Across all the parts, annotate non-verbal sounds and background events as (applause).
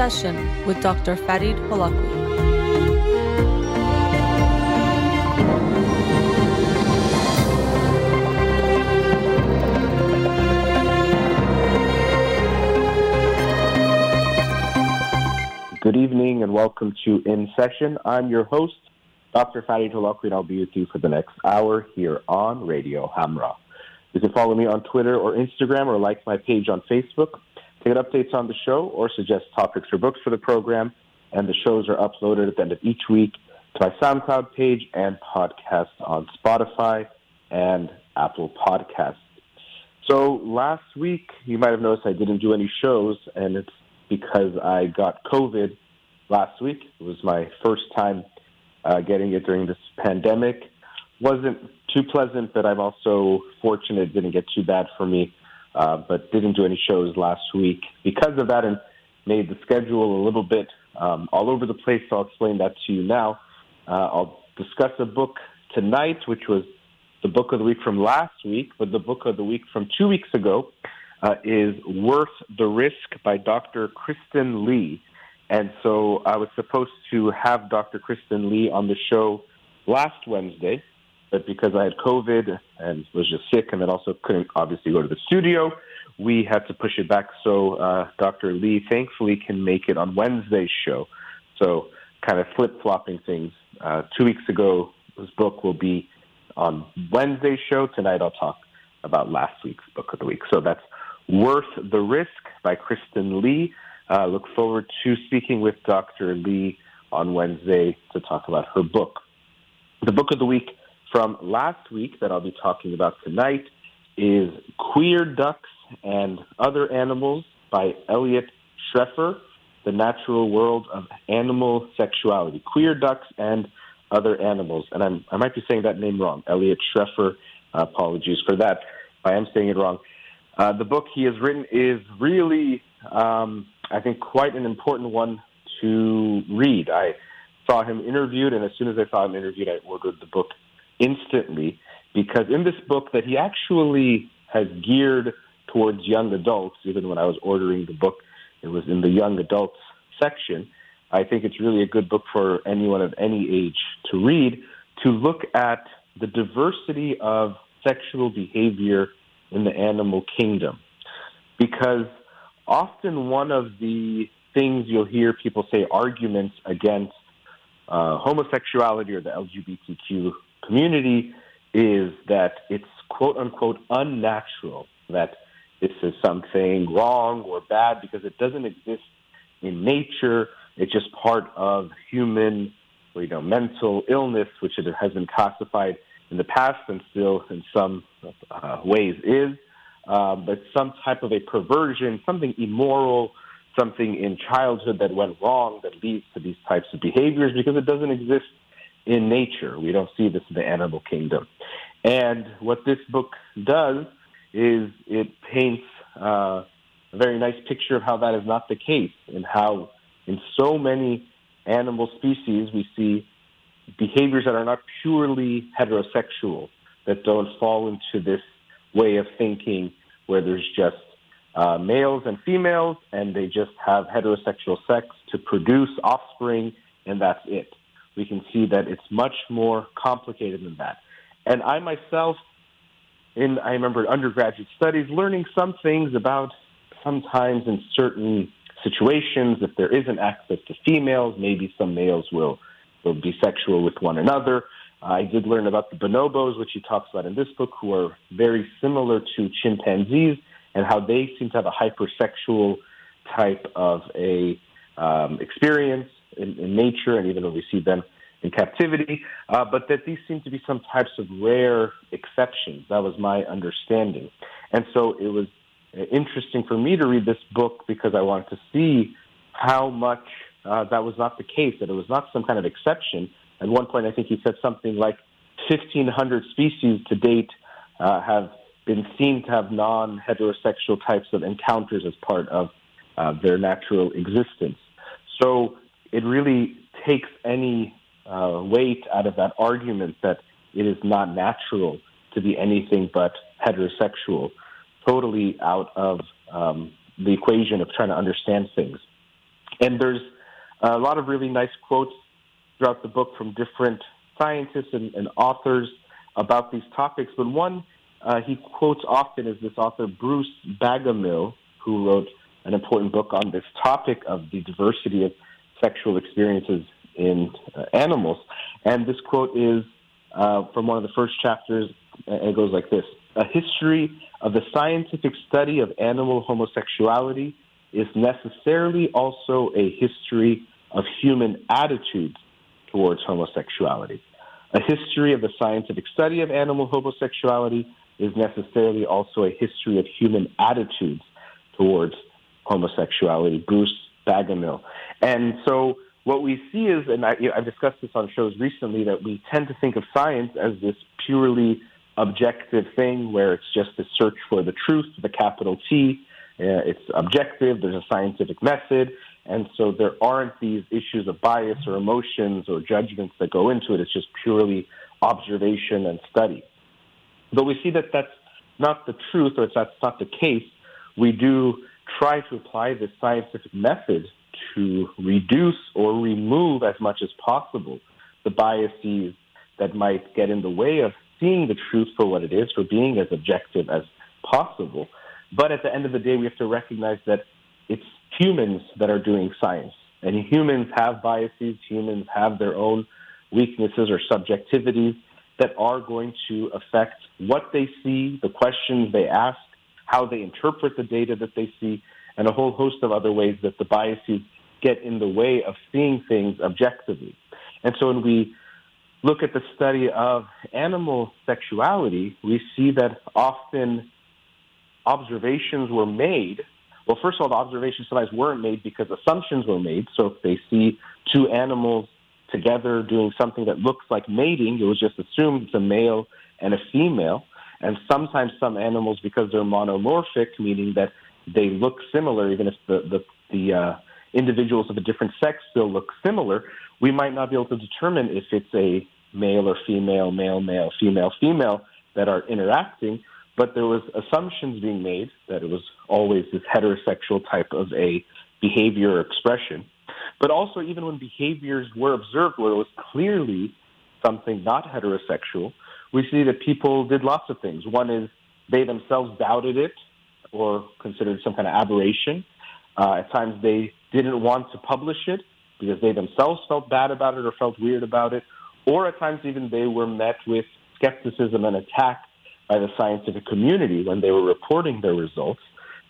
Session with Dr. Farid Holakwi. Good evening and welcome to In Session. I'm your host, Dr. Fadi Holakwi, and I'll be with you for the next hour here on Radio Hamra. You can follow me on Twitter or Instagram or like my page on Facebook to get updates on the show or suggest topics or books for the program. And the shows are uploaded at the end of each week to my SoundCloud page and podcast on Spotify and Apple Podcasts. So last week, you might have noticed I didn't do any shows, and it's because I got COVID last week. It was my first time uh, getting it during this pandemic. Wasn't too pleasant, but I'm also fortunate it didn't get too bad for me. Uh, but didn't do any shows last week because of that, and made the schedule a little bit um, all over the place. So I'll explain that to you now. Uh, I'll discuss a book tonight, which was the book of the week from last week, but the book of the week from two weeks ago uh, is Worth the Risk by Dr. Kristen Lee. And so I was supposed to have Dr. Kristen Lee on the show last Wednesday, but because I had COVID and was just sick and then also couldn't obviously go to the studio, we had to push it back. So uh, Dr. Lee thankfully can make it on Wednesday's show. So kind of flip flopping things. Uh, two weeks ago, this book will be on Wednesday's show. Tonight I'll talk about last week's book of the week. So that's Worth the Risk by Kristen Lee. Uh, look forward to speaking with Dr. Lee on Wednesday to talk about her book. The book of the week from last week that I'll be talking about tonight is Queer Ducks and Other Animals by Eliot Schrefer, The Natural World of Animal Sexuality. Queer Ducks and Other Animals. And I'm, I might be saying that name wrong. Eliot Schrefer, uh, apologies for that. I am saying it wrong. Uh, the book he has written is really, um, I think, quite an important one to read. I saw him interviewed, and as soon as I saw him interviewed, I ordered the book instantly because in this book that he actually has geared towards young adults, even when I was ordering the book, it was in the young adults section. I think it's really a good book for anyone of any age to read to look at the diversity of sexual behavior in the animal kingdom. Because often one of the things you'll hear people say arguments against uh, homosexuality or the LGBTQ community is that it's quote unquote unnatural, that this is something wrong or bad because it doesn't exist in nature. It's just part of human, you know, mental illness, which it has been classified in the past and still in some uh, ways is, um, but some type of a perversion, something immoral, something in childhood that went wrong that leads to these types of behaviors because it doesn't exist in nature. We don't see this in the animal kingdom. And what this book does is it paints uh, a very nice picture of how that is not the case and how in so many animal species we see behaviors that are not purely heterosexual, that don't fall into this way of thinking where there's just uh, males and females and they just have heterosexual sex to produce offspring and that's it. We can see that it's much more complicated than that. And I myself, in I remember undergraduate studies, learning some things about sometimes in certain situations, if there isn't access to females, maybe some males will will be sexual with one another. I did learn about the bonobos, which he talks about in this book, who are very similar to chimpanzees and how they seem to have a hypersexual type of a um, experience in, in, nature, and even when we see them in captivity, uh, but that these seem to be some types of rare exceptions. That was my understanding. And so it was uh, interesting for me to read this book because I wanted to see how much uh, that was not the case, that it was not some kind of exception. At one point, I think he said something like 1,500 species to date uh, have been seen to have non heterosexual types of encounters as part of uh, their natural existence. So it really takes any uh, weight out of that argument that it is not natural to be anything but heterosexual, totally out of um, the equation of trying to understand things. And there's a lot of really nice quotes throughout the book from different scientists and, and authors about these topics. But one uh, he quotes often is this author Bruce Bagemihl, who wrote an important book on this topic of the diversity of sexual experiences in uh, animals. And this quote is uh, from one of the first chapters, and it goes like this A history of the scientific study of animal homosexuality is necessarily also a history of human attitudes towards homosexuality. A history of the scientific study of animal homosexuality is necessarily also a history of human attitudes towards homosexuality. Bruce Bagemihl. And so what we see is, and I, have discussed this on shows recently, that we tend to think of science as this purely objective thing where it's just a search for the truth, the capital T. Uh, it's objective, there's a scientific method, and so there aren't these issues of bias or emotions or judgments that go into it. It's just purely observation and study. But we see that that's not the truth, or if that's not the case. We do try to apply this scientific method to reduce or remove as much as possible the biases that might get in the way of seeing the truth for what it is, for being as objective as possible. But at the end of the day, we have to recognize that it's humans that are doing science. And humans have biases, humans have their own weaknesses or subjectivities that are going to affect what they see, the questions they ask, how they interpret the data that they see, and a whole host of other ways that the biases get in the way of seeing things objectively. And so when we look at the study of animal sexuality, we see that often observations were made. Well, first of all, the observations sometimes weren't made because assumptions were made. So if they see two animals together doing something that looks like mating, it was just assumed it's a male and a female. And sometimes some animals, because they're monomorphic, meaning that they look similar, even if the the, the uh, individuals of a different sex still look similar, we might not be able to determine if it's a male or female, male, male, female, female that are interacting. But there was assumptions being made that it was always this heterosexual type of a behavior or expression. But also, even when behaviors were observed where it was clearly something not heterosexual, we see that people did lots of things. One is they themselves doubted it or considered some kind of aberration. Uh, at times they didn't want to publish it because they themselves felt bad about it or felt weird about it. Or at times even they were met with skepticism and attack by the scientific community when they were reporting their results.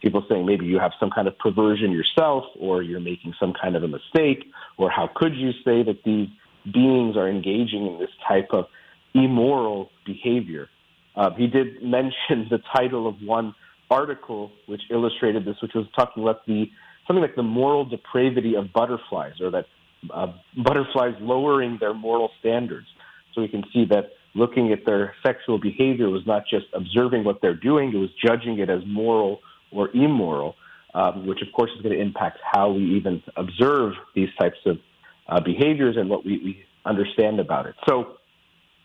People saying maybe you have some kind of perversion yourself or you're making some kind of a mistake or how could you say that these beings are engaging in this type of immoral behavior. Uh, he did (laughs) mention the title of one article which illustrated this, which was talking about the something like the moral depravity of butterflies, or that uh, butterflies lowering their moral standards. So we can see that looking at their sexual behavior was not just observing what they're doing; it was judging it as moral or immoral, um, which of course is going to impact how we even observe these types of uh, behaviors and what we, we understand about it. So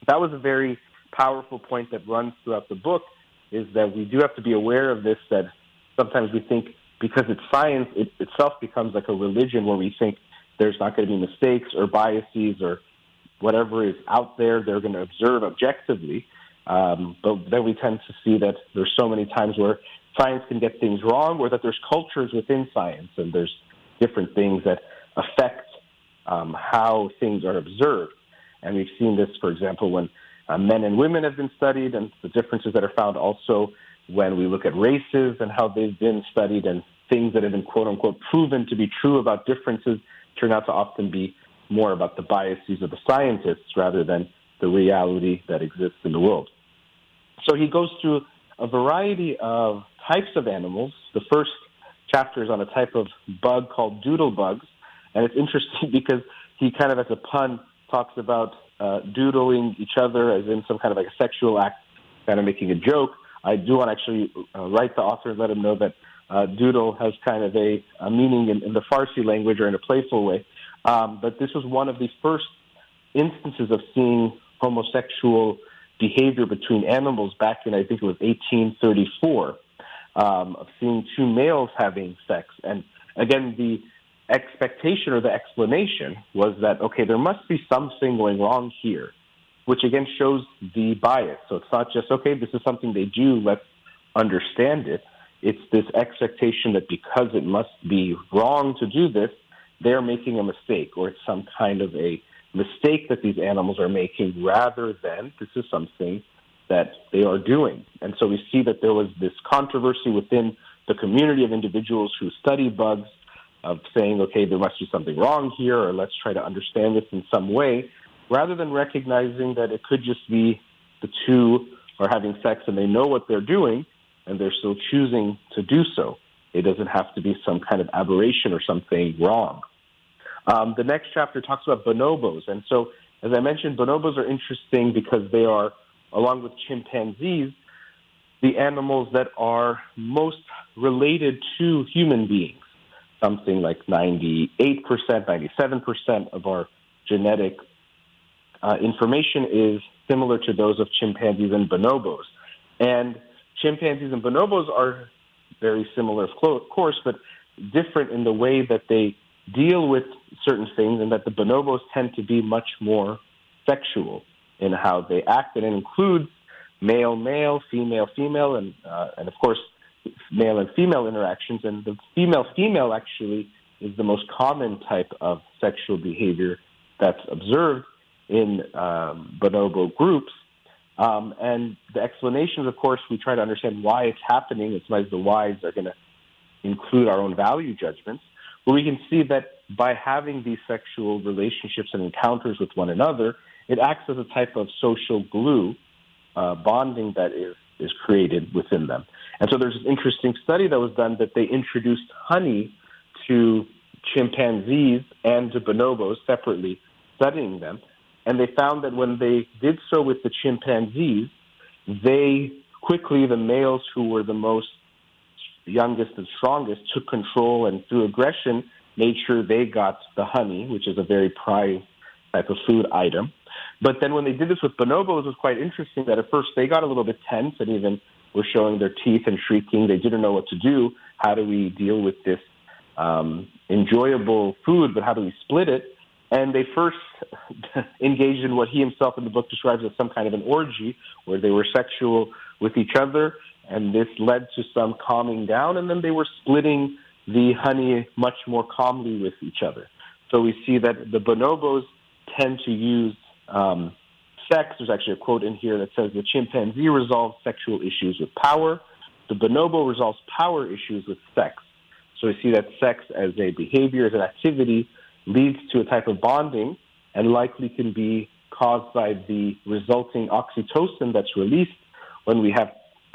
that was a very powerful point that runs throughout the book is that we do have to be aware of this, that sometimes we think because it's science, it itself becomes like a religion where we think there's not going to be mistakes or biases or whatever is out there they're going to observe objectively. Um, but then we tend to see that there's so many times where science can get things wrong or that there's cultures within science and there's different things that affect um, how things are observed. And we've seen this, for example, when uh, men and women have been studied and the differences that are found also when we look at races and how they've been studied and things that have been quote unquote proven to be true about differences turn out to often be more about the biases of the scientists rather than the reality that exists in the world. So he goes through a variety of types of animals. The first chapter is on a type of bug called doodle bugs. And it's interesting (laughs) because he kind of, as a pun, talks about uh, doodling each other as in some kind of like a sexual act, kind of making a joke. I do want to actually uh, write the author and let him know that uh, doodle has kind of a, a meaning in, in, the Farsi language or in a playful way. Um, but this was one of the first instances of seeing homosexual behavior between animals back in, I think it was 1834, um, of seeing two males having sex. And again, the expectation or the explanation was that, okay, there must be something going wrong here, which again shows the bias. So it's not just, okay, this is something they do, let's understand it. It's this expectation that because it must be wrong to do this, they're making a mistake or it's some kind of a mistake that these animals are making rather than this is something that they are doing. And so we see that there was this controversy within the community of individuals who study bugs of saying, okay, there must be something wrong here, or let's try to understand this in some way, rather than recognizing that it could just be the two are having sex and they know what they're doing and they're still choosing to do so. It doesn't have to be some kind of aberration or something wrong. Um, the next chapter talks about bonobos. And so, as I mentioned, bonobos are interesting because they are, along with chimpanzees, the animals that are most related to human beings. Something like 98%, 97% of our genetic uh, information is similar to those of chimpanzees and bonobos. And chimpanzees and bonobos are very similar, of course, but different in the way that they deal with certain things, and that the bonobos tend to be much more sexual in how they act, and it includes male male, female female, and uh, and of course male and female interactions. And the female female actually is the most common type of sexual behavior that's observed in um, bonobo groups. Um, and the explanations, of course, we try to understand why it's happening. It's why the whys are going to include our own value judgments. But we can see that by having these sexual relationships and encounters with one another, it acts as a type of social glue, uh, bonding that is, is created within them. And so there's an interesting study that was done that they introduced honey to chimpanzees and to bonobos separately, studying them. And they found that when they did so with the chimpanzees, they quickly, the males who were the most youngest and strongest, took control and through aggression made sure they got the honey, which is a very prized type of food item. But then when they did this with bonobos, it was quite interesting that at first they got a little bit tense and even were showing their teeth and shrieking. They didn't know what to do. How do we deal with this um, enjoyable food, but how do we split it? And they first (laughs) engaged in what he himself in the book describes as some kind of an orgy, where they were sexual with each other, and this led to some calming down, and then they were splitting the honey much more calmly with each other. So we see that the bonobos tend to use um, sex. There's actually a quote in here that says the chimpanzee resolves sexual issues with power. The bonobo resolves power issues with sex. So we see that sex as a behavior, as an activity, leads to a type of bonding and likely can be caused by the resulting oxytocin that's released when we have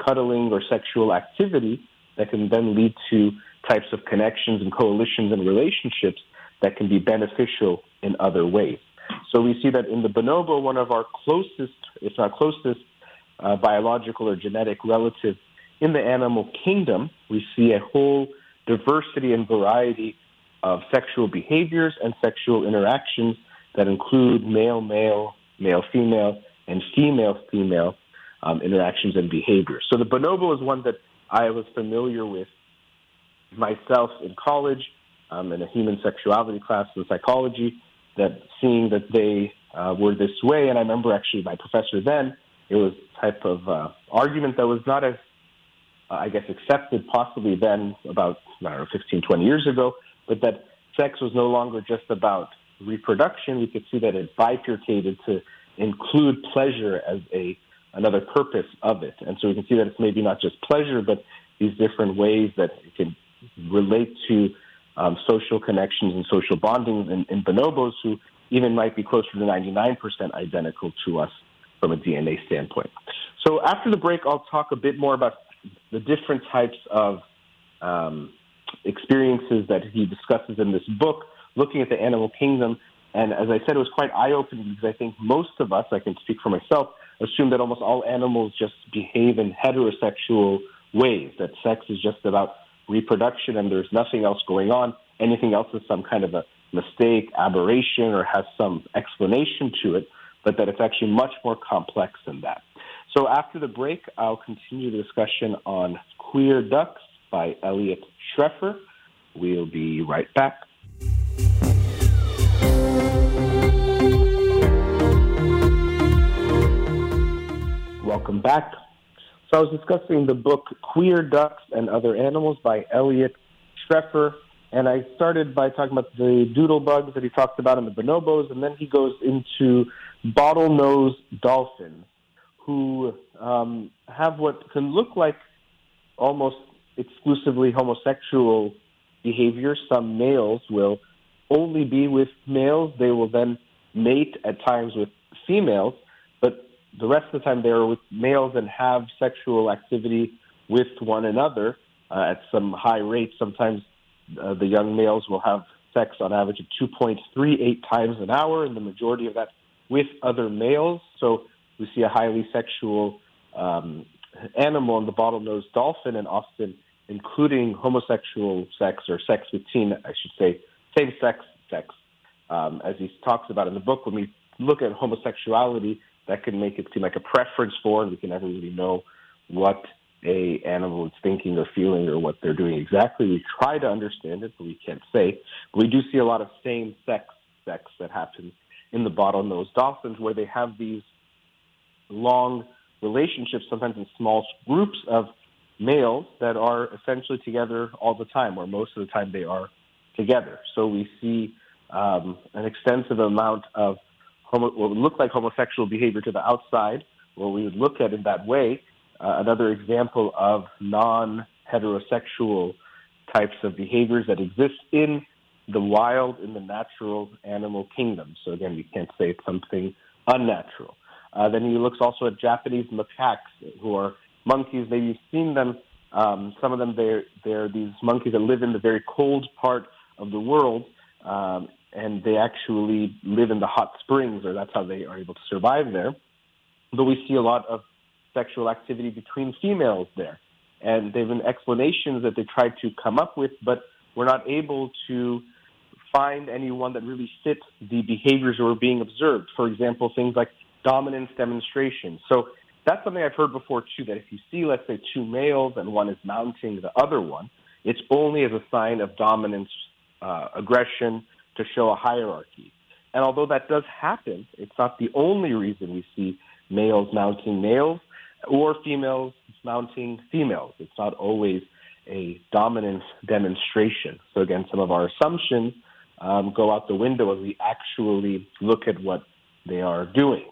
cuddling or sexual activity that can then lead to types of connections and coalitions and relationships that can be beneficial in other ways. So we see that in the bonobo, one of our closest, if not closest, uh, biological or genetic relatives in the animal kingdom, we see a whole diversity and variety of sexual behaviors and sexual interactions that include male male, male female, and female female um, interactions and behaviors. So the bonobo is one that I was familiar with myself in college um, in a human sexuality class in psychology that seeing that they uh, were this way, and I remember actually my professor then, it was type of uh, argument that was not as, uh, I guess, accepted possibly then about, I don't know, 15, 20 years ago, but that sex was no longer just about reproduction. We could see that it bifurcated to include pleasure as a another purpose of it. And so we can see that it's maybe not just pleasure, but these different ways that it can relate to um, social connections and social bonding in, in bonobos who even might be closer to 99% identical to us from a DNA standpoint. So after the break, I'll talk a bit more about the different types of um, experiences that he discusses in this book, looking at the animal kingdom. And as I said, it was quite eye opening because I think most of us, I can speak for myself, assume that almost all animals just behave in heterosexual ways, that sex is just about reproduction and there's nothing else going on. Anything else is some kind of a mistake, aberration, or has some explanation to it, but that it's actually much more complex than that. So after the break, I'll continue the discussion on Queer Ducks by Eliot Schrefer. We'll be right back. Welcome back. So I was discussing the book Queer Ducks and Other Animals by Eliot Schrefer, and I started by talking about the doodle bugs that he talked about and the bonobos, and then he goes into bottlenose dolphins, who um, have what can look like almost exclusively homosexual behavior. Some males will only be with males. They will then mate at times with females, the rest of the time they are with males and have sexual activity with one another uh, at some high rates. Sometimes uh, the young males will have sex on average of 2.38 times an hour, and the majority of that with other males. So we see a highly sexual um, animal in the bottlenose dolphin, and often including homosexual sex or sex between, I should say, same-sex sex. Um, as he talks about in the book, when we look at homosexuality, that can make it seem like a preference for, and we can never really know what a animal is thinking or feeling or what they're doing exactly. We try to understand it, but we can't say. But we do see a lot of same-sex sex that happens in the bottlenose dolphins, where they have these long relationships, sometimes in small groups of males that are essentially together all the time, or most of the time they are together. So we see um, an extensive amount of homo- what would look like homosexual behavior to the outside, what we would look at in that way. Uh, another example of non-heterosexual types of behaviors that exist in the wild, in the natural animal kingdom. So again, we can't say it's something unnatural. Uh, then he looks also at Japanese macaques, who are monkeys. Maybe you've seen them. Um, some of them, they're, they're these monkeys that live in the very cold part of the world, um, and they actually live in the hot springs, or that's how they are able to survive there. But we see a lot of sexual activity between females there. And there have been explanations that they tried to come up with, but we're not able to find anyone that really fits the behaviors that were being observed. For example, things like dominance demonstration. So that's something I've heard before too, that if you see, let's say, two males and one is mounting the other one, it's only as a sign of dominance, uh, aggression, to show a hierarchy. And although that does happen, it's not the only reason we see males mounting males or females mounting females. It's not always a dominance demonstration. So again, some of our assumptions um, go out the window as we actually look at what they are doing.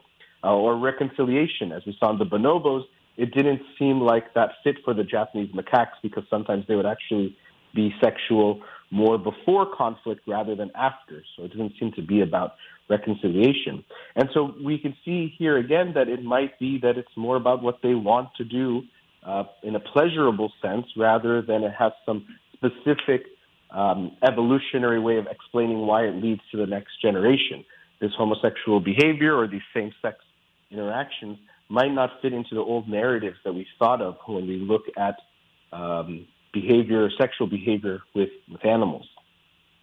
Uh, or reconciliation, as we saw in the bonobos, it didn't seem like that fit for the Japanese macaques because sometimes they would actually be sexual more before conflict rather than after. So it doesn't seem to be about reconciliation. And so we can see here again that it might be that it's more about what they want to do uh, in a pleasurable sense rather than it has some specific um, evolutionary way of explaining why it leads to the next generation. This homosexual behavior or these same sex interactions might not fit into the old narratives that we thought of when we look at um, behavior, sexual behavior with, with animals.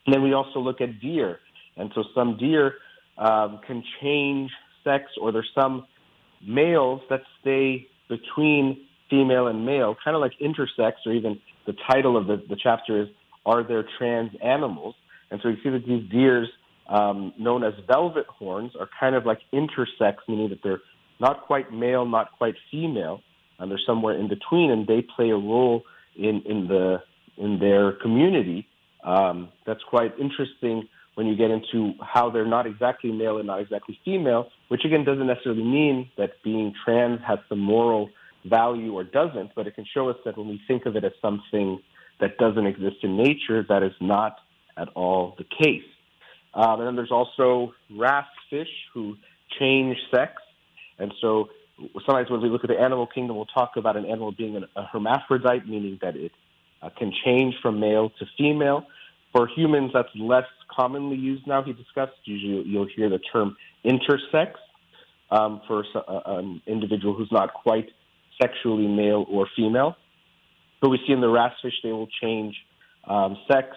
And then we also look at deer. And so some deer um, can change sex, or there's some males that stay between female and male, kind of like intersex, or even the title of the, the chapter is Are There Trans Animals? And so you see that these deers, um, known as velvet horns, are kind of like intersex, meaning that they're not quite male, not quite female, and they're somewhere in between, and they play a role in, in, the, in their community. Um, that's quite interesting when you get into how they're not exactly male and not exactly female, which again doesn't necessarily mean that being trans has some moral value or doesn't, but it can show us that when we think of it as something that doesn't exist in nature, that is not at all the case. Um, and then there's also wrasse fish who change sex. And so sometimes when we look at the animal kingdom, we'll talk about an animal being a hermaphrodite, meaning that it uh, can change from male to female. For humans, that's less commonly used now. He discussed. Usually, you'll hear the term intersex um, for uh, an individual who's not quite sexually male or female. But we see in the wrasse they will change um, sex,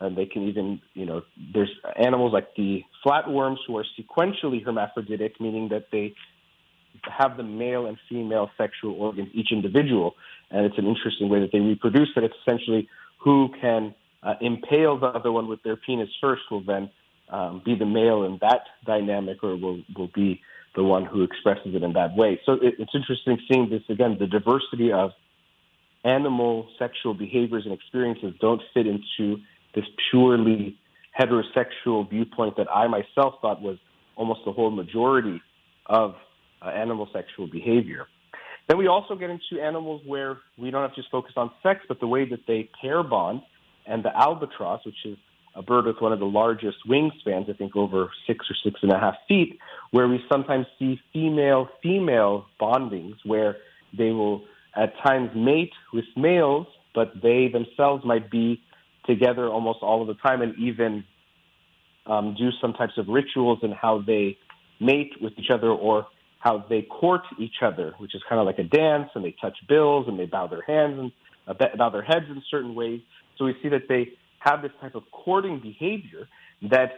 and they can even, you know, there's animals like the flatworms who are sequentially hermaphroditic, meaning that they have the male and female sexual organs, each individual, and it's an interesting way that they reproduce. That it's essentially who can uh, impale the other one with their penis first will then um, be the male in that dynamic or will, will be the one who expresses it in that way. So it, it's interesting seeing this again, the diversity of animal sexual behaviors and experiences don't fit into this purely heterosexual viewpoint that I myself thought was almost the whole majority of uh, animal sexual behavior. Then we also get into animals where we don't have to just focus on sex, but the way that they pair bond. And the albatross, which is a bird with one of the largest wingspans, I think over six or six and a half feet, where we sometimes see female female bondings where they will at times mate with males, but they themselves might be together almost all of the time and even um, do some types of rituals in how they mate with each other or how they court each other, which is kind of like a dance, and they touch bills and they bow their hands and uh, bow their heads in certain ways. So we see that they have this type of courting behavior that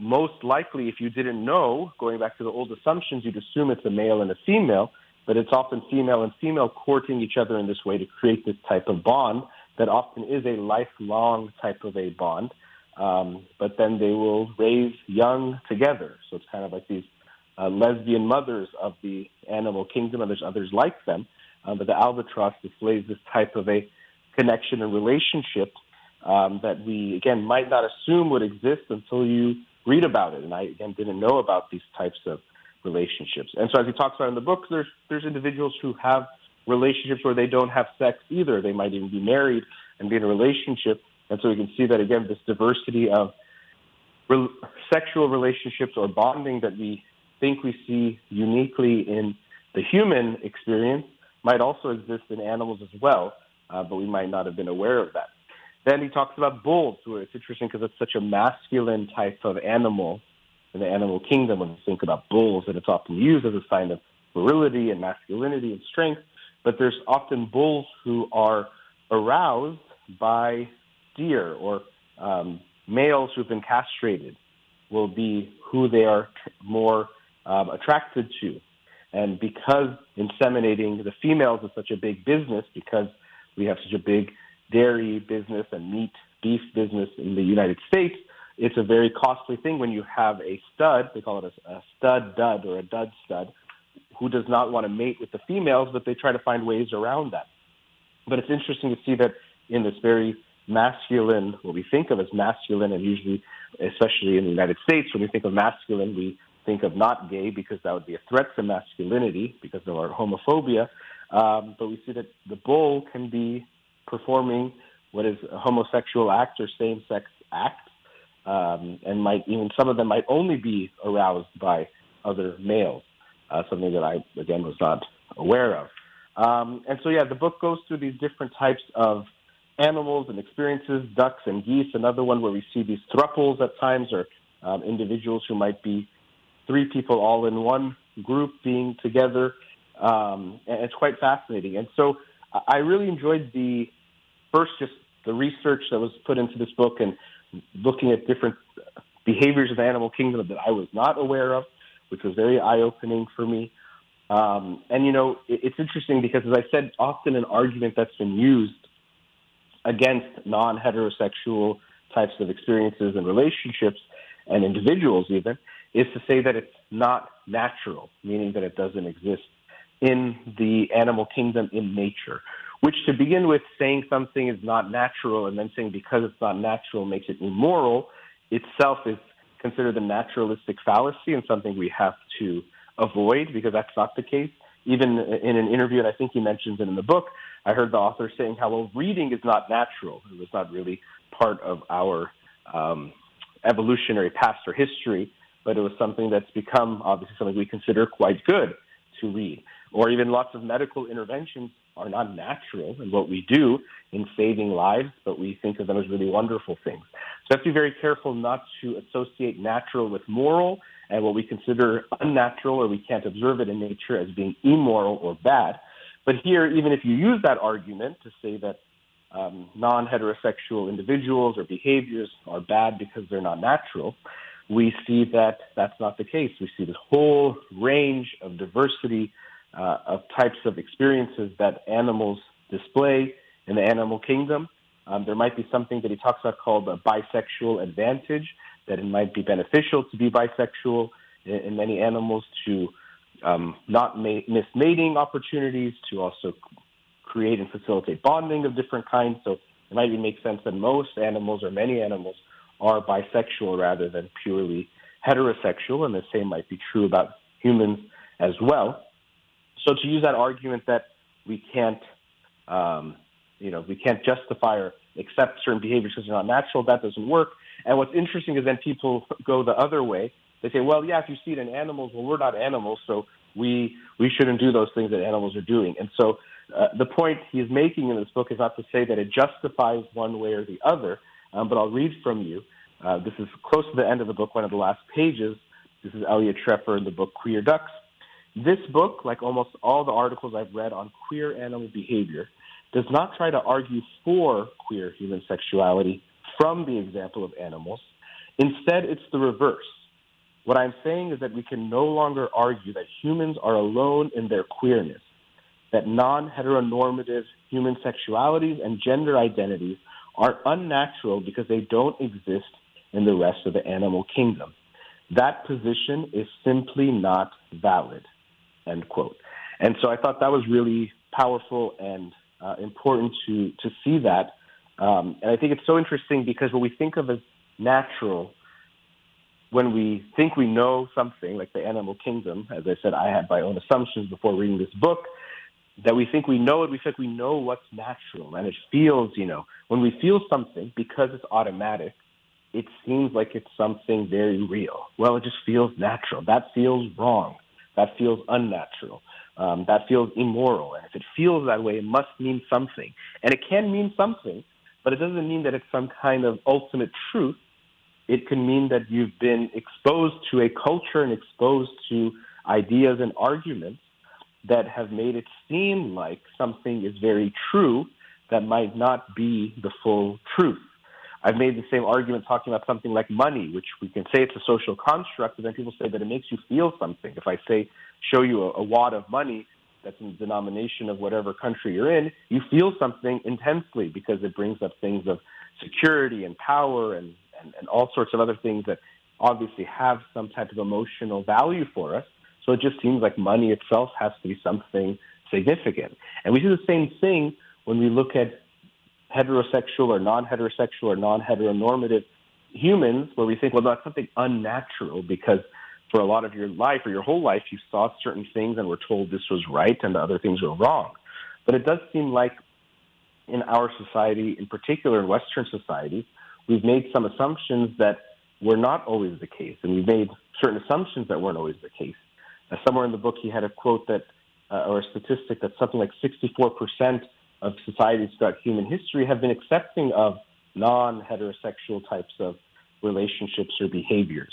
most likely, if you didn't know, going back to the old assumptions, you'd assume it's a male and a female, but it's often female and female courting each other in this way to create this type of bond that often is a lifelong type of a bond. Um, but then they will raise young together. So it's kind of like these uh, lesbian mothers of the animal kingdom, and there's others like them. Uh, but the albatross displays this type of a connection and relationship um, that we, again, might not assume would exist until you read about it. And I, again, didn't know about these types of relationships. And so as he talks about in the book, there's, there's individuals who have relationships where they don't have sex either. They might even be married and be in a relationship. And so we can see that, again, this diversity of re- sexual relationships or bonding that we think we see uniquely in the human experience might also exist in animals as well, uh, but we might not have been aware of that. Then he talks about bulls, who it's interesting because it's such a masculine type of animal in the animal kingdom. When you think about bulls, that it's often used as a sign of virility and masculinity and strength. But there's often bulls who are aroused by deer or um, males who've been castrated will be who they are more um, attracted to. And because inseminating the females is such a big business, because we have such a big dairy business and meat, beef business in the United States, it's a very costly thing when you have a stud, they call it a, a stud dud or a dud stud, who does not want to mate with the females, but they try to find ways around that. But it's interesting to see that in this very masculine, what we think of as masculine, and usually, especially in the United States, when we think of masculine, we think of not gay because that would be a threat to masculinity because of our homophobia. Um, but we see that the bull can be performing what is a homosexual act or same-sex act, um, and might even some of them might only be aroused by other males. Uh, something that I again was not aware of. Um, and so, yeah, the book goes through these different types of animals and experiences, ducks and geese. Another one where we see these thruples at times, or um, individuals who might be three people all in one group being together. Um, and it's quite fascinating. And so I really enjoyed the first, just the research that was put into this book and looking at different behaviors of the animal kingdom that I was not aware of, which was very eye opening for me. Um, and, you know, it, it's interesting because, as I said, often an argument that's been used against non heterosexual types of experiences and relationships and individuals, even, is to say that it's not natural, meaning that it doesn't exist in the animal kingdom in nature. Which, to begin with, saying something is not natural and then saying because it's not natural makes it immoral itself is considered a naturalistic fallacy and something we have to avoid because that's not the case. Even in an interview, and I think he mentions it in the book, I heard the author saying how well reading is not natural. It was not really part of our um, evolutionary past or history, but it was something that's become obviously something we consider quite good to read. Or even lots of medical interventions are not natural in what we do in saving lives, but we think of them as really wonderful things. So we have to be very careful not to associate natural with moral and what we consider unnatural or we can't observe it in nature as being immoral or bad. But here, even if you use that argument to say that um, non heterosexual individuals or behaviors are bad because they're not natural, we see that that's not the case. We see this whole range of diversity uh, of types of experiences that animals display in the animal kingdom. Um, there might be something that he talks about called a bisexual advantage, that it might be beneficial to be bisexual in, in many animals to um, not ma- miss mating opportunities, to also create and facilitate bonding of different kinds. So it might even make sense that most animals or many animals are bisexual rather than purely heterosexual, and the same might be true about humans as well. So to use that argument that we can't, um, you know, we can't justify or accept certain behaviors because they're not natural, that doesn't work. And what's interesting is then people (laughs) go the other way. They say, well, yeah, if you see it in animals, well, we're not animals, so we we shouldn't do those things that animals are doing. And so uh, the point he's making in this book is not to say that it justifies one way or the other, um, but I'll read from you. Uh, this is close to the end of the book, one of the last pages. This is Elliot Treffer in the book Queer Ducks. This book, like almost all the articles I've read on queer animal behavior, does not try to argue for queer human sexuality from the example of animals. Instead, it's the reverse. What I'm saying is that we can no longer argue that humans are alone in their queerness, that non heteronormative human sexualities and gender identities are unnatural because they don't exist in the rest of the animal kingdom. That position is simply not valid. End quote. And so I thought that was really powerful and uh, important to to see that. Um, and I think it's so interesting because what we think of as natural, when we think we know something, like the animal kingdom, as I said, I had my own assumptions before reading this book, that we think we know it, we think we know what's natural. And it feels, you know, when we feel something, because it's automatic, it seems like it's something very real. Well, it just feels natural. That feels wrong. That feels unnatural. Um, that feels immoral. And if it feels that way, it must mean something. And it can mean something, but it doesn't mean that it's some kind of ultimate truth. It can mean that you've been exposed to a culture and exposed to ideas and arguments that have made it seem like something is very true that might not be the full truth. I've made the same argument talking about something like money, which we can say it's a social construct, but then people say that it makes you feel something. If I say, show you a, a wad of money that's in the denomination of whatever country you're in, you feel something intensely because it brings up things of security and power and, and, and all sorts of other things that obviously have some type of emotional value for us. So it just seems like money itself has to be something significant. And we do the same thing when we look at heterosexual or non-heterosexual or non-heteronormative humans where we think, well, that's something unnatural because for a lot of your life or your whole life, you saw certain things and were told this was right and the other things were wrong. But it does seem like in our society, in particular in Western society, we've made some assumptions that were not always the case. And we've made certain assumptions that weren't always the case. Uh, somewhere in the book, he had a quote that, uh, or a statistic that something like 64% of societies throughout human history have been accepting of non-heterosexual types of relationships or behaviors.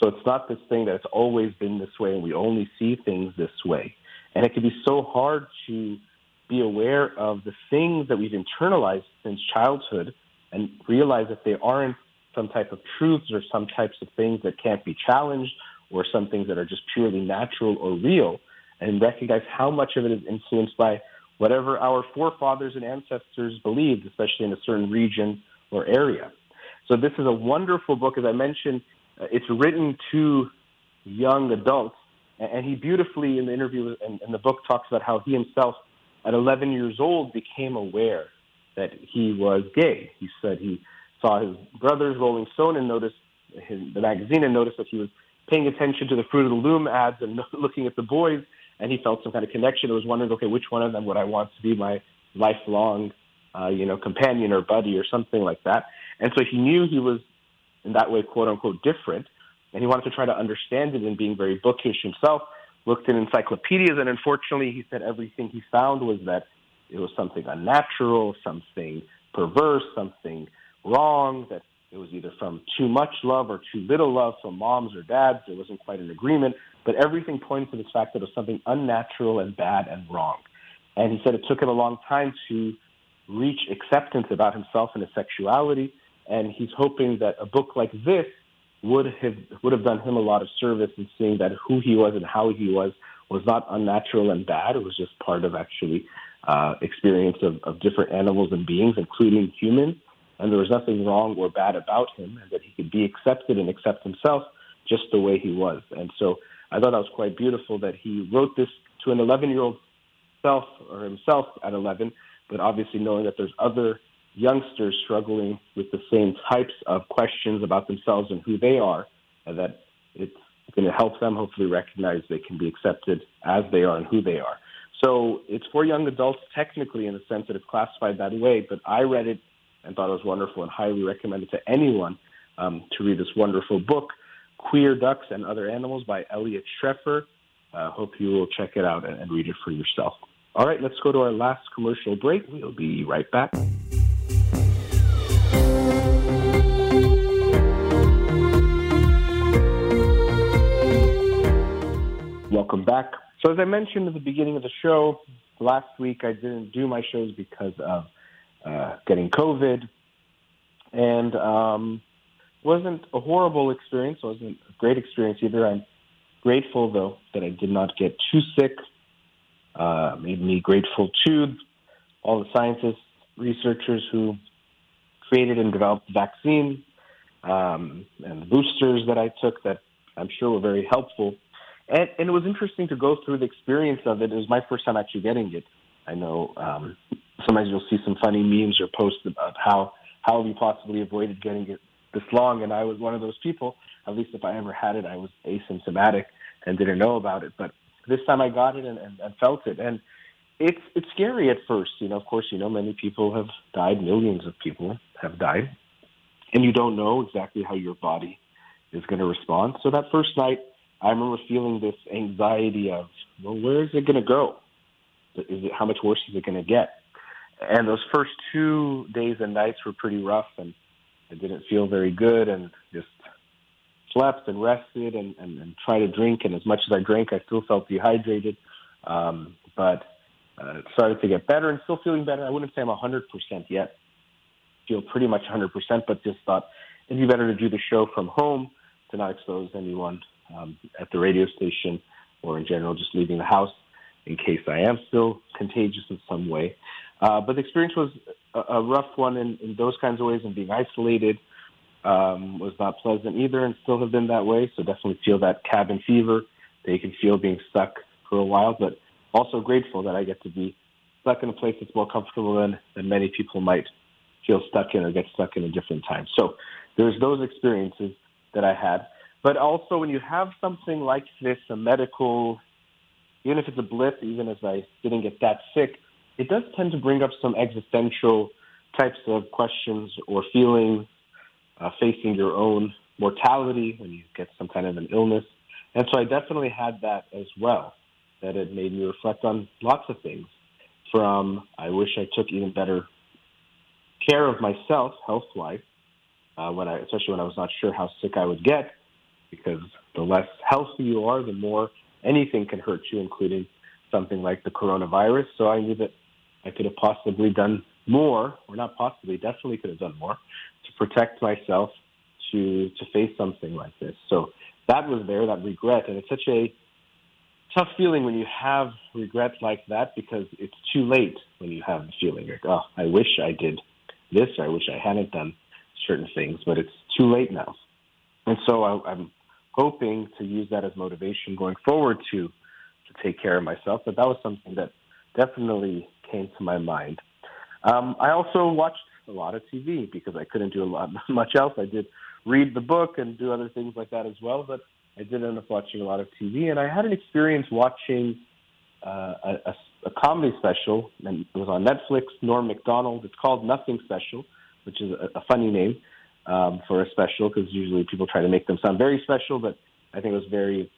So it's not this thing that it's always been this way and we only see things this way. And it can be so hard to be aware of the things that we've internalized since childhood and realize that they aren't some type of truths or some types of things that can't be challenged or some things that are just purely natural or real and recognize how much of it is influenced by whatever our forefathers and ancestors believed, especially in a certain region or area. So this is a wonderful book. As I mentioned, uh, it's written to young adults, and he beautifully in the interview and, the book talks about how he himself, at 11 years old, became aware that he was gay. He said he saw his brothers Rolling Stone and noticed his, the magazine and noticed that he was paying attention to the Fruit of the Loom ads and (laughs) looking at the boys and he felt some kind of connection. I was wondering, okay, which one of them would I want to be my lifelong, uh, you know, companion or buddy or something like that. And so he knew he was in that way, quote unquote, different, and he wanted to try to understand it. And being very bookish himself, looked in encyclopedias, and unfortunately, he said everything he found was that it was something unnatural, something perverse, something wrong, that it was either from too much love or too little love from moms or dads. There wasn't quite an agreement. But everything points to the fact that it was something unnatural and bad and wrong. And he said it took him a long time to reach acceptance about himself and his sexuality. And he's hoping that a book like this would have would have done him a lot of service in seeing that who he was and how he was was not unnatural and bad. It was just part of actually uh, experience of, of different animals and beings, including humans. And there was nothing wrong or bad about him, and that he could be accepted and accept himself just the way he was. And so I thought that was quite beautiful that he wrote this to an 11 year old self or himself at 11, but obviously knowing that there's other youngsters struggling with the same types of questions about themselves and who they are, and that it's going to help them hopefully recognize they can be accepted as they are and who they are. So it's for young adults, technically, in the sense that it's classified that way, but I read it and thought it was wonderful and highly recommend it to anyone um, to read this wonderful book, Queer Ducks and Other Animals by Eliot Schrefer. Uh, hope you will check it out and, and read it for yourself. All right, let's go to our last commercial break. We'll be right back. Welcome back. So, as I mentioned at the beginning of the show, last week I didn't do my shows because of uh, getting COVID, and um, wasn't a horrible experience. wasn't a great experience either. I'm grateful though that I did not get too sick. Uh, made me grateful to all the scientists, researchers who created and developed the vaccine um, and the boosters that I took that I'm sure were very helpful and, and it was interesting to go through the experience of it. It was my first time actually getting it. I know um, sometimes you'll see some funny memes or posts about how how have you possibly avoided getting it this long, and I was one of those people. At least if I ever had it, I was asymptomatic and didn't know about it. But this time I got it and, and, and felt it, and it's it's scary at first. You know, of course, you know many people have died, millions of people have died, and you don't know exactly how your body is going to respond. So that first night I remember feeling this anxiety of, well, where is it going to go? Is it how much worse is it going to get? And those first two days and nights were pretty rough, and I didn't feel very good, and just slept and rested and, and, and tried to drink. And as much as I drank, I still felt dehydrated. Um, but uh, it started to get better and still feeling better. I wouldn't say I'm 100% yet. Feel pretty much 100%, but just thought it'd be better to do the show from home to not expose anyone um, at the radio station or in general just leaving the house in case I am still contagious in some way. Uh, but the experience was a, a rough one in, in, those kinds of ways, and being isolated um, was not pleasant either, and still have been that way. So definitely feel that cabin fever that you can feel being stuck for a while, but also grateful that I get to be stuck in a place that's more comfortable than, than many people might feel stuck in or get stuck in at different times. So there's those experiences that I had. But also, when you have something like this, a medical, even if it's a blip, even if I didn't get that sick, it does tend to bring up some existential types of questions or feelings uh, facing your own mortality when you get some kind of an illness. And so I definitely had that as well, that it made me reflect on lots of things from I wish I took even better care of myself health wise, uh, when I, especially when I was not sure how sick I would get, because the less healthy you are, the more anything can hurt you, including something like the coronavirus. So I knew that I could have possibly done more, or not possibly, definitely could have done more to protect myself to to face something like this. So that was there, that regret, and it's such a tough feeling when you have regret like that because it's too late when you have the feeling like, oh, I wish I did this, or I wish I hadn't done certain things, but it's too late now. And so I, I'm hoping to use that as motivation going forward to to take care of myself. But that was something that definitely came to my mind. Um, I also watched a lot of TV because I couldn't do a lot (laughs) much else. I did read the book and do other things like that as well, but I did end up watching a lot of TV. And I had an experience watching uh, a, a, a comedy special, and it was on Netflix. Norm Macdonald. It's called Nothing Special, which is a, a funny name um, for a special because usually people try to make them sound very special, but I think it was very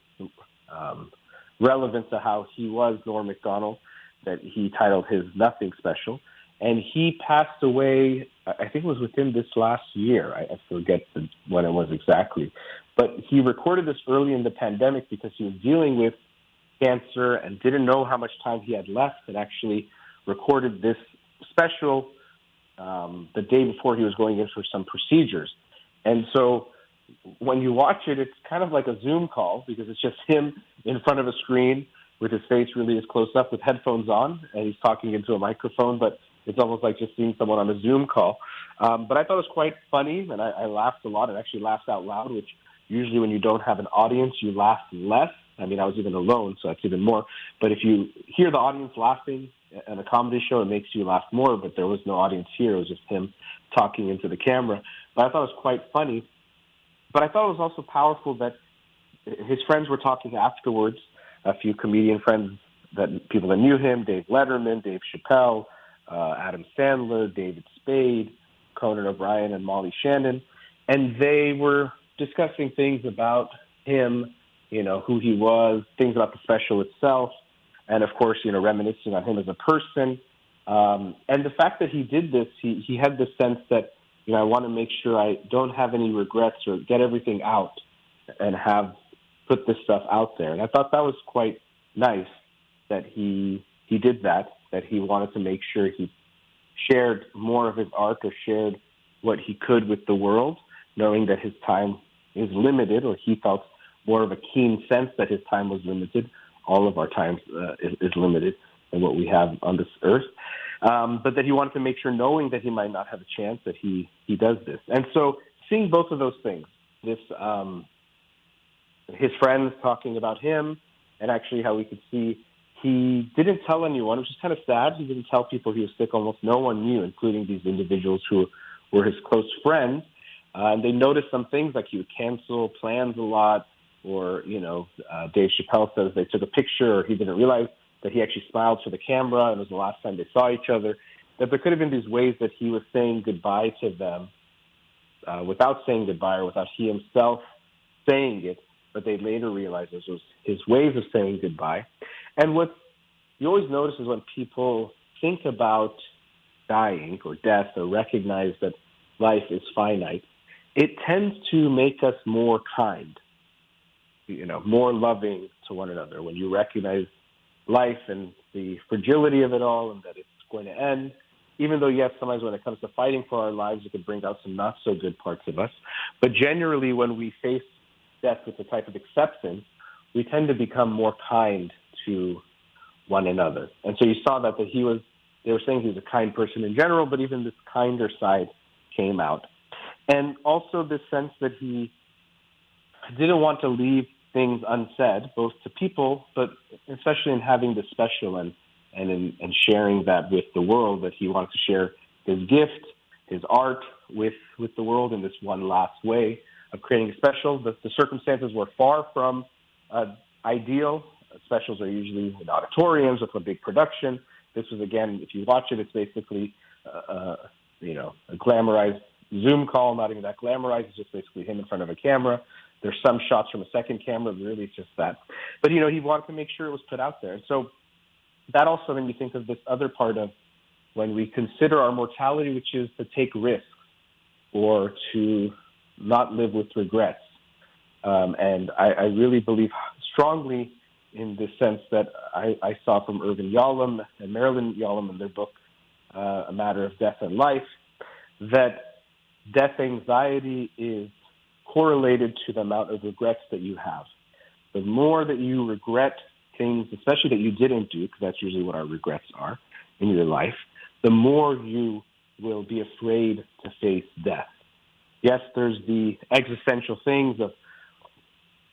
um, relevant to how he was, Norm Macdonald, that he titled his Nothing Special. And he passed away, I think it was within this last year. I, forget the, when it was exactly. But he recorded this early in the pandemic because he was dealing with cancer and didn't know how much time he had left and actually recorded this special um, the day before he was going in for some procedures. And so when you watch it, it's kind of like a Zoom call because it's just him in front of a screen with his face really as close up with headphones on, and he's talking into a microphone. But it's almost like just seeing someone on a Zoom call. Um, but I thought it was quite funny, and I, I laughed a lot and actually laughed out loud, which usually when you don't have an audience, you laugh less. I mean, I was even alone, so that's even more. But if you hear the audience laughing at a comedy show, it makes you laugh more. But there was no audience here; it was just him talking into the camera. But I thought it was quite funny. But I thought it was also powerful that his friends were talking afterwards. A few comedian friends that people that knew him: Dave Letterman, Dave Chappelle, uh, Adam Sandler, David Spade, Conan O'Brien, and Molly Shannon, and they were discussing things about him, you know, who he was, things about the special itself, and of course, you know, reminiscing on him as a person. Um, and the fact that he did this, he, he had the sense that, you know, I want to make sure I don't have any regrets or get everything out and have put this stuff out there. And I thought that was quite nice that he he did that, that he wanted to make sure he shared more of his art or shared what he could with the world, knowing that his time is limited, or he felt more of a keen sense that his time was limited. All of our time uh, is, is, limited in what we have on this earth. Um, but that he wanted to make sure, knowing that he might not have a chance, that he he does this. And so, seeing both of those things, this um, his friends talking about him, and actually how we could see he didn't tell anyone, which is kind of sad. He didn't tell people he was sick. Almost no one knew, including these individuals who were his close friends. Uh, and they noticed some things like he would cancel plans a lot, or you know, uh, Dave Chappelle says they took a picture, or he didn't realize that he actually smiled for the camera, and it was the last time they saw each other. That there could have been these ways that he was saying goodbye to them uh, without saying goodbye, or without he himself saying it. But they later realized this was his ways of saying goodbye. And what you always notice is when people think about dying or death or recognize that life is finite, it tends to make us more kind, you know, more loving to one another. When you recognize life and the fragility of it all and that it's going to end, even though, yes, sometimes when it comes to fighting for our lives, it can bring out some not so good parts of us. But generally, when we face death with a type of acceptance, we tend to become more kind to one another. And so you saw that, that he was, they were saying he was a kind person in general, but even this kinder side came out. And also this sense that he didn't want to leave things unsaid, both to people, but especially in having the special and, and in and sharing that with the world, that he wanted to share his gift, his art with, with the world in this one last way of creating a special. The, the circumstances were far from uh, ideal. Specials are usually in auditoriums with a big production. This was again, if you watch it, it's basically uh, uh, you know a glamorized Zoom call, not even that glamorized. It's just basically him in front of a camera. There's some shots from a second camera, but really it's just that. But you know, he wanted to make sure it was put out there, and so that also made me think of this other part of when we consider our mortality, which is to take risks or to not live with regrets. Um, and I, I really believe strongly in the sense that I, I saw from Irvin Yalom and Marilyn Yalom in their book, uh, A Matter of Death and Life, that death anxiety is correlated to the amount of regrets that you have. The more that you regret things, especially that you didn't do, because that's usually what our regrets are in your life, the more you will be afraid to face death. Yes, there's the existential things of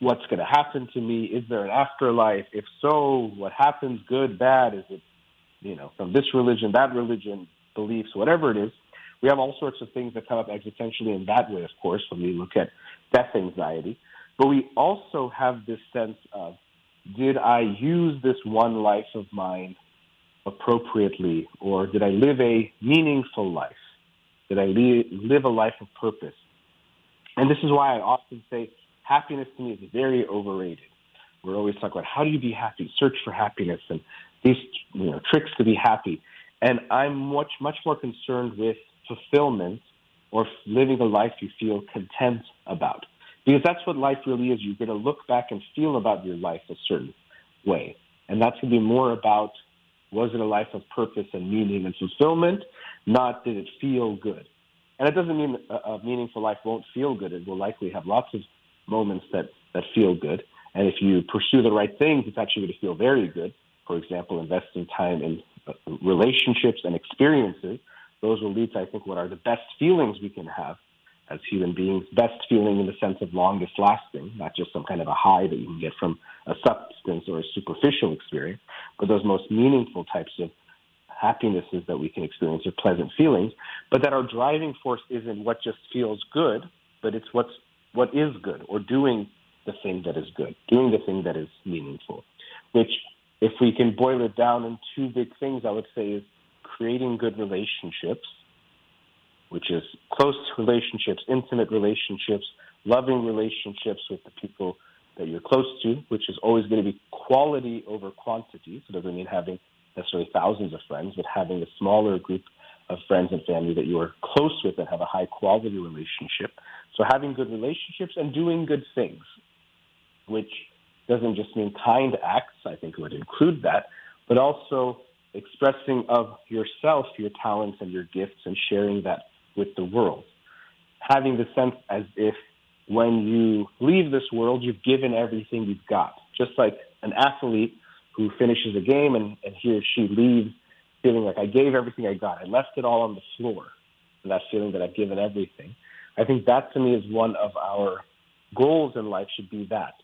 what's going to happen to me? Is there an afterlife? If so, what happens? Good, bad? Is it, you know, from this religion, that religion, beliefs, whatever it is? We have all sorts of things that come up existentially in that way, of course, when we look at death anxiety. But we also have this sense of, did I use this one life of mine appropriately, or did I live a meaningful life? Did I live a life of purpose? And this is why I often say happiness to me is very overrated. We're always talking about how do you be happy, search for happiness, and these you know tricks to be happy. And I'm much much more concerned with fulfillment or living a life you feel content about, because that's what life really is. You're going to look back and feel about your life a certain way, and that's going to be more about was it a life of purpose and meaning and fulfillment, not did it feel good. And it doesn't mean a, meaningful life won't feel good. It will likely have lots of moments that, that feel good. And if you pursue the right things, it's actually going to feel very good. For example, investing time in uh, relationships and experiences, those will lead to, I think, what are the best feelings we can have as human beings. Best feeling in the sense of longest lasting, not just some kind of a high that you can get from a substance or a superficial experience, but those most meaningful types of happinesses that we can experience or pleasant feelings, but that our driving force isn't what just feels good, but it's what's what is good or doing the thing that is good, doing the thing that is meaningful. Which, if we can boil it down in two big things, I would say is creating good relationships, which is close relationships, intimate relationships, loving relationships with the people that you're close to, which is always going to be quality over quantity. So it doesn't mean having necessarily thousands of friends, but having a smaller group of friends and family that you are close with and have a high quality relationship. So having good relationships and doing good things, which doesn't just mean kind acts, I think would include that, but also expressing of yourself, your talents and your gifts and sharing that with the world. Having the sense as if when you leave this world, you've given everything you've got. Just like an athlete who finishes a game and, and he or she leaves feeling like I gave everything I got. I left it all on the floor. And that feeling that I've given everything. I think that to me is one of our goals in life should be that,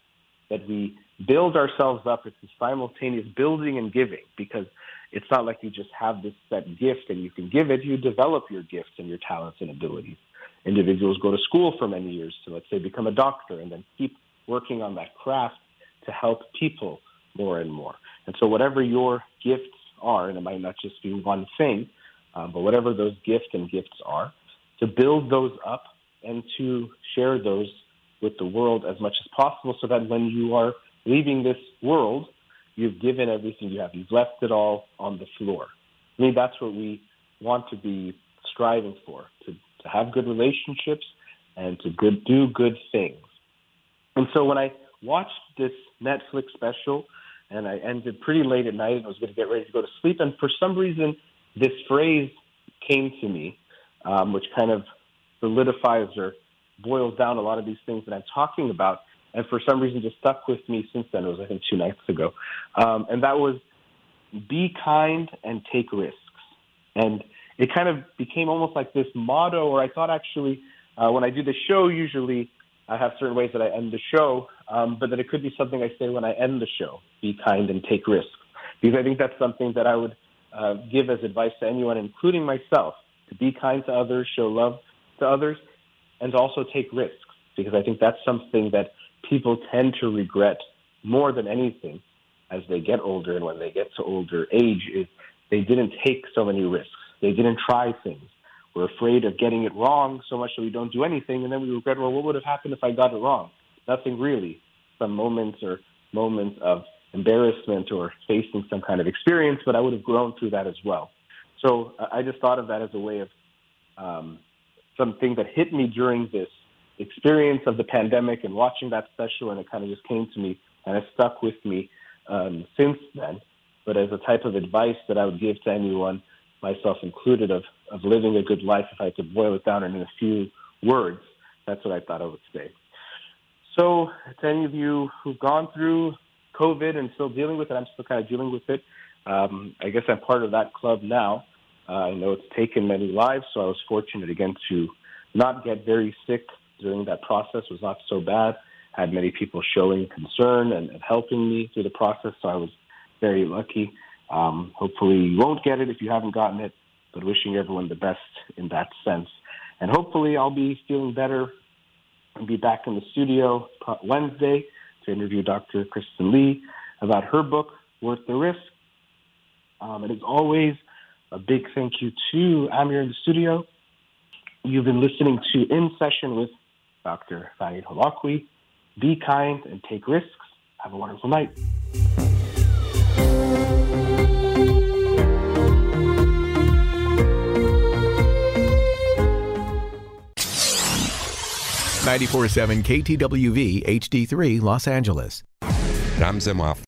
that we build ourselves up. It's a simultaneous building and giving because it's not like you just have this set gift and you can give it. You develop your gifts and your talents and abilities. Individuals go to school for many years to, let's say, become a doctor and then keep working on that craft to help people more and more. And so, whatever your gifts are, and it might not just be one thing, um, but whatever those gifts and gifts are, to build those up and to share those with the world as much as possible so that when you are leaving this world, you've given everything you have. You've left it all on the floor. I mean, that's what we want to be striving for, to, to have good relationships and to good, do good things. And so when I watched this Netflix special, and I ended pretty late at night and I was going to get ready to go to sleep. And for some reason, this phrase came to me, um, which kind of solidifies or boils down a lot of these things that I'm talking about. And for some reason, just stuck with me since then. It was, I think, two nights ago. Um, and that was be kind and take risks. And it kind of became almost like this motto, or I thought actually, uh, when I do the show, usually I have certain ways that I end the show, um, but that it could be something I say when I end the show: be kind and take risks, because I think that's something that I would uh, give as advice to anyone, including myself, to be kind to others, show love to others, and also take risks, because I think that's something that people tend to regret more than anything as they get older and when they get to older age is they didn't take so many risks. They didn't try things. We're afraid of getting it wrong so much that we don't do anything, and then we regret, well, what would have happened if I got it wrong? Nothing really. Some moments or moments of embarrassment or facing some kind of experience, but I would have grown through that as well. So I just thought of that as a way of um, something that hit me during this experience of the pandemic and watching that special, and it kind of just came to me and it stuck with me um, since then. But as a type of advice that I would give to anyone myself included, of, of living a good life, if I could boil it down in a few words, that's what I thought I would say. So, to any of you who've gone through COVID and still dealing with it, I'm still kind of dealing with it. Um, I guess I'm part of that club now. Uh, I know it's taken many lives, so I was fortunate again to not get very sick during that process. Was not so bad. I had many people showing concern and, and helping me through the process, so I was very lucky. Um, hopefully, you won't get it if you haven't gotten it, but wishing everyone the best in that sense. And hopefully, I'll be feeling better and be back in the studio Wednesday to interview Dr. Kristen Lee about her book, Worth the Risk. Um, and as always, a big thank you to Amir in the studio. You've been listening to In Session with Dr. Fahid Halakwi. Be kind and take risks. Have a wonderful night. Ninety-four-seven KTWV HD3 Los Angeles. Ramzem off.